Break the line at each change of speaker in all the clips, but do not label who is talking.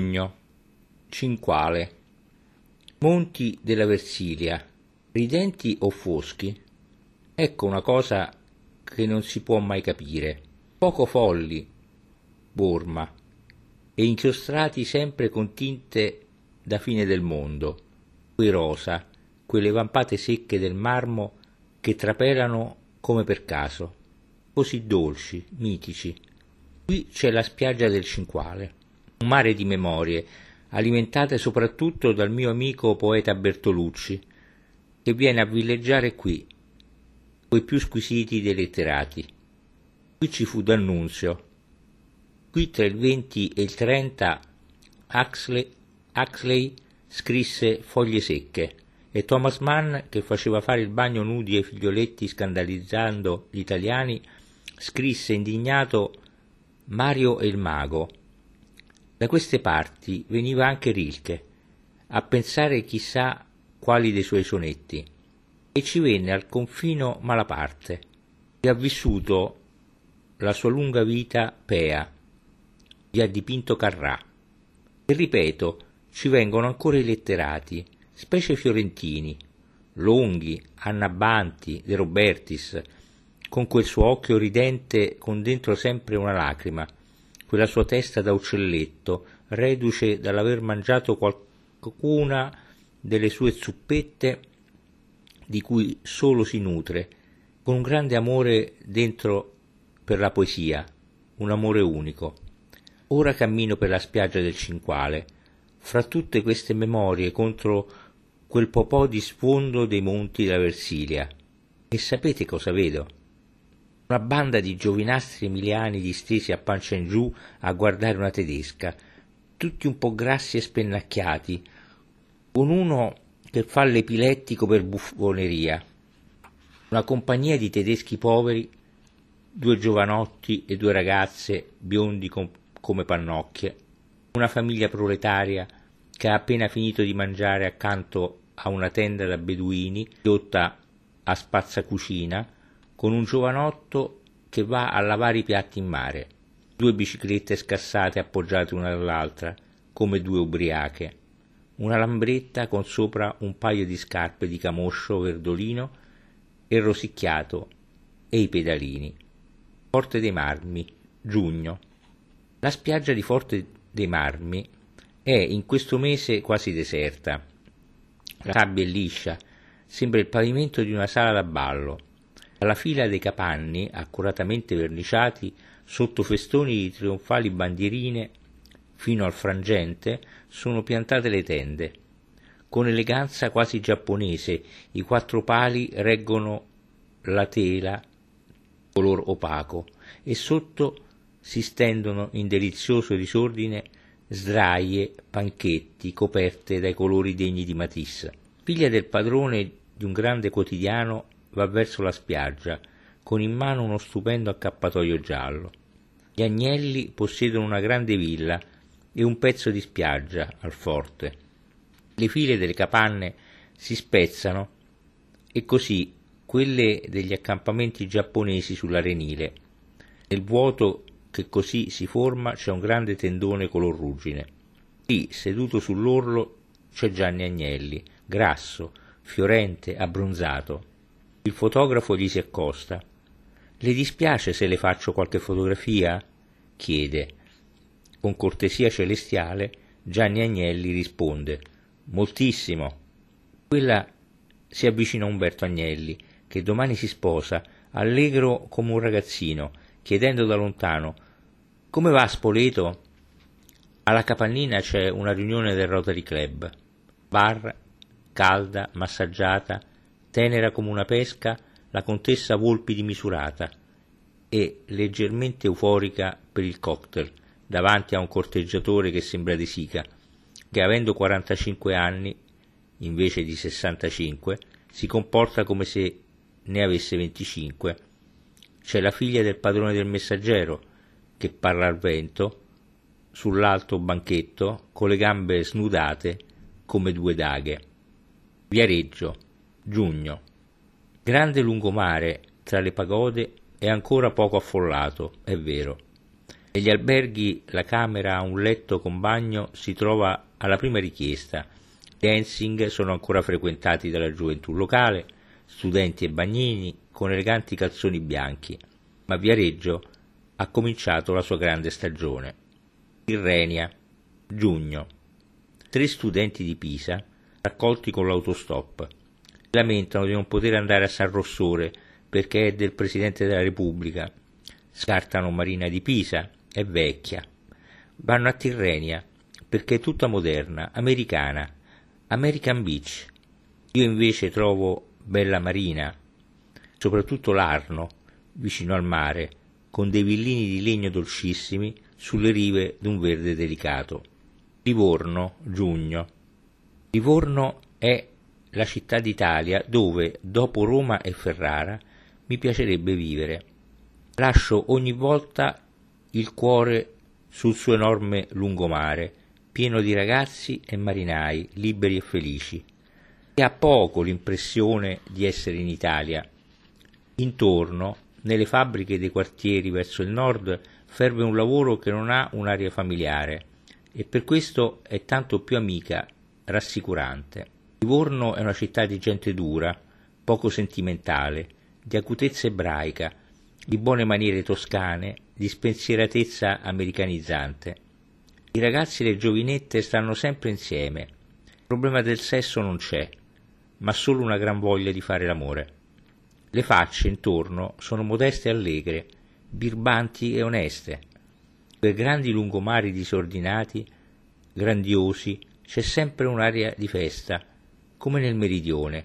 Giugno. Cinquale. Monti della Versilia. Ridenti o foschi? Ecco una cosa che non si può mai capire. Poco folli, Borma, e inchiostrati sempre con tinte da fine del mondo. Quei rosa, quelle vampate secche del marmo che trapelano come per caso, così dolci, mitici. Qui c'è la spiaggia del Cinquale un mare di memorie, alimentate soprattutto dal mio amico poeta Bertolucci, che viene a villeggiare qui, coi più squisiti dei letterati. Qui ci fu D'Annunzio. Qui tra il 20 e il 30 Huxley, Huxley scrisse Foglie secche e Thomas Mann, che faceva fare il bagno nudi ai figlioletti scandalizzando gli italiani, scrisse indignato Mario e il mago, da queste parti veniva anche Rilke, a pensare chissà quali dei suoi sonetti, e ci venne al confino Malaparte, e ha vissuto la sua lunga vita Pea, gli ha dipinto Carrà. E ripeto, ci vengono ancora i letterati, specie fiorentini, Longhi, Annabanti, De Robertis, con quel suo occhio ridente con dentro sempre una lacrima, quella sua testa da uccelletto, reduce dall'aver mangiato qualcuna delle sue zuppette di cui solo si nutre, con un grande amore dentro per la poesia, un amore unico. Ora cammino per la spiaggia del Cinquale, fra tutte queste memorie contro quel popò di sfondo dei monti della Versilia. E sapete cosa vedo? Una banda di giovinastri emiliani distesi a pancia in giù a guardare una tedesca, tutti un po' grassi e spennacchiati, con uno che fa l'epilettico per buffoneria, una compagnia di tedeschi poveri, due giovanotti e due ragazze biondi com- come pannocchie, una famiglia proletaria che ha appena finito di mangiare accanto a una tenda da beduini, dotta a spazzacucina, con un giovanotto che va a lavare i piatti in mare, due biciclette scassate appoggiate una all'altra, come due ubriache, una lambretta con sopra un paio di scarpe di camoscio verdolino e rosicchiato e i pedalini. Forte dei Marmi, giugno. La spiaggia di Forte dei Marmi è in questo mese quasi deserta. La sabbia è liscia, sembra il pavimento di una sala da ballo alla fila dei capanni, accuratamente verniciati, sotto festoni di trionfali bandierine, fino al frangente, sono piantate le tende. Con eleganza quasi giapponese, i quattro pali reggono la tela color opaco e sotto si stendono in delizioso disordine sdraie, panchetti coperte dai colori degni di Matisse. Figlia del padrone di un grande quotidiano, va verso la spiaggia, con in mano uno stupendo accappatoio giallo. Gli agnelli possiedono una grande villa e un pezzo di spiaggia al forte. Le file delle capanne si spezzano e così quelle degli accampamenti giapponesi sull'arenile. Nel vuoto che così si forma c'è un grande tendone color ruggine. Lì, seduto sull'orlo, c'è Gianni Agnelli, grasso, fiorente, abbronzato. Il fotografo gli si accosta. Le dispiace se le faccio qualche fotografia? chiede. Con cortesia celestiale Gianni Agnelli risponde Moltissimo. Quella si avvicina a Umberto Agnelli, che domani si sposa, allegro come un ragazzino, chiedendo da lontano Come va Spoleto? Alla capannina c'è una riunione del Rotary Club. Bar, calda, massaggiata, tenera come una pesca, la contessa Volpi dimisurata e leggermente euforica per il cocktail, davanti a un corteggiatore che sembra di Sica, che avendo 45 anni, invece di 65, si comporta come se ne avesse 25. C'è la figlia del padrone del messaggero, che parla al vento, sull'alto banchetto, con le gambe snudate come due daghe. Viareggio Giugno. Grande lungomare tra le pagode è ancora poco affollato, è vero. Negli alberghi la camera a un letto con bagno si trova alla prima richiesta. Dancing sono ancora frequentati dalla gioventù locale, studenti e bagnini con eleganti calzoni bianchi, ma Viareggio ha cominciato la sua grande stagione. Tirrenia, giugno. Tre studenti di Pisa, raccolti con l'autostop, lamentano di non poter andare a San Rossore perché è del Presidente della Repubblica. Scartano Marina di Pisa, è vecchia. Vanno a Tirrenia perché è tutta moderna, americana, American Beach. Io invece trovo bella Marina, soprattutto l'Arno, vicino al mare, con dei villini di legno dolcissimi sulle rive d'un verde delicato. Livorno, giugno. Livorno è la città d'Italia dove, dopo Roma e Ferrara, mi piacerebbe vivere. Lascio ogni volta il cuore sul suo enorme lungomare, pieno di ragazzi e marinai, liberi e felici. E ha poco l'impressione di essere in Italia. Intorno, nelle fabbriche dei quartieri verso il nord, ferve un lavoro che non ha un'aria familiare e per questo è tanto più amica, rassicurante. Livorno è una città di gente dura, poco sentimentale, di acutezza ebraica, di buone maniere toscane, di spensieratezza americanizzante. I ragazzi e le giovinette stanno sempre insieme. Il problema del sesso non c'è, ma solo una gran voglia di fare l'amore. Le facce intorno sono modeste e allegre, birbanti e oneste. Per grandi lungomari disordinati, grandiosi, c'è sempre un'aria di festa, come nel meridione,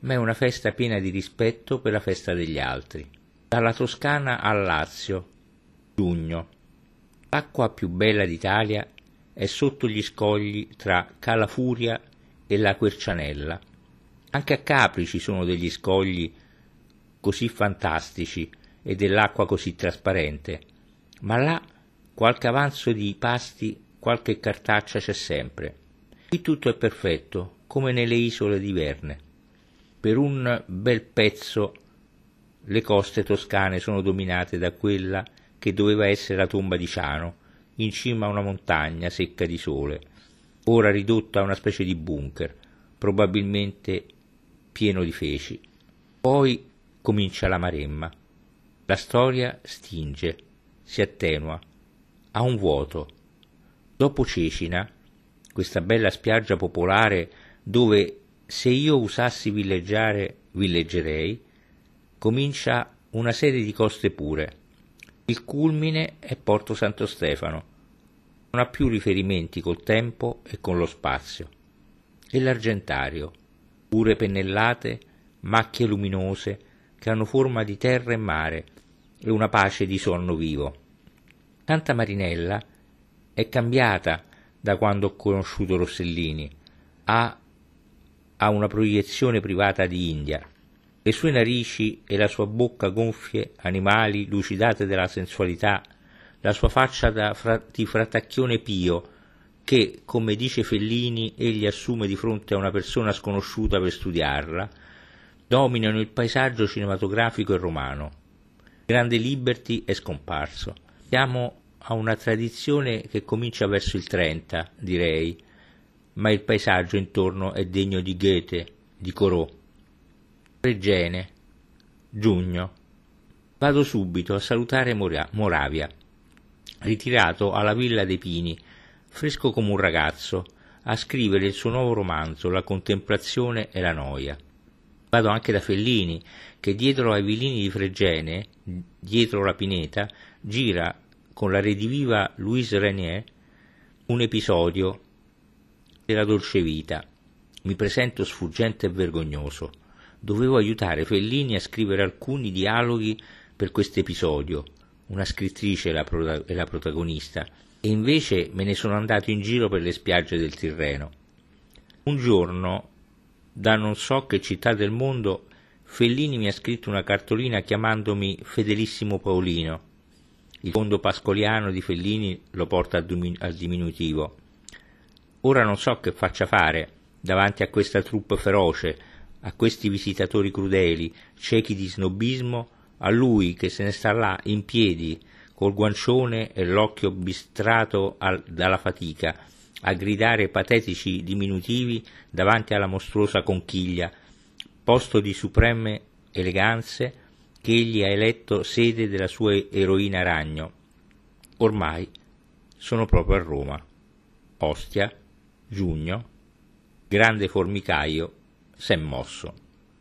ma è una festa piena di rispetto per la festa degli altri. Dalla Toscana al Lazio, giugno. L'acqua più bella d'Italia è sotto gli scogli tra Calafuria e la Quercianella. Anche a Capri ci sono degli scogli così fantastici e dell'acqua così trasparente, ma là qualche avanzo di pasti, qualche cartaccia c'è sempre. Qui tutto è perfetto, come nelle isole di Verne. Per un bel pezzo le coste toscane sono dominate da quella che doveva essere la tomba di Ciano, in cima a una montagna secca di sole, ora ridotta a una specie di bunker, probabilmente pieno di feci. Poi comincia la maremma. La storia stinge, si attenua, ha un vuoto. Dopo Cecina, questa bella spiaggia popolare dove se io usassi villeggiare villeggerei, comincia una serie di coste pure. Il culmine è Porto Santo Stefano. Non ha più riferimenti col tempo e con lo spazio. E l'Argentario, pure pennellate, macchie luminose che hanno forma di terra e mare e una pace di sonno vivo. Santa Marinella è cambiata da quando ho conosciuto Rossellini, ha, ha una proiezione privata di India le sue narici e la sua bocca gonfie, animali, lucidate della sensualità, la sua faccia fra- di fratacchione pio, che, come dice Fellini, egli assume di fronte a una persona sconosciuta per studiarla, dominano il paesaggio cinematografico e romano. Grande Liberty è scomparso. Siamo a una tradizione che comincia verso il 30, direi, ma il paesaggio intorno è degno di Goethe, di Corot. Regene, giugno. Vado subito a salutare Moravia, ritirato alla Villa dei Pini, fresco come un ragazzo, a scrivere il suo nuovo romanzo La contemplazione e la noia. Vado anche da Fellini, che dietro ai vilini di Fregene, dietro la pineta, gira con la rediviva Louise Renier un episodio della dolce vita. Mi presento sfuggente e vergognoso dovevo aiutare Fellini a scrivere alcuni dialoghi per questo episodio, una scrittrice è la, prota- è la protagonista, e invece me ne sono andato in giro per le spiagge del Tirreno. Un giorno, da non so che città del mondo, Fellini mi ha scritto una cartolina chiamandomi Fedelissimo Paolino. Il fondo pascoliano di Fellini lo porta al diminutivo. Ora non so che faccia fare davanti a questa troupe feroce, a questi visitatori crudeli, ciechi di snobismo, a lui che se ne sta là in piedi col guancione e l'occhio bistrato al, dalla fatica, a gridare patetici diminutivi davanti alla mostruosa conchiglia, posto di supreme eleganze che egli ha eletto sede della sua eroina ragno. Ormai sono proprio a Roma. Ostia, giugno, grande formicaio, s'è mosso.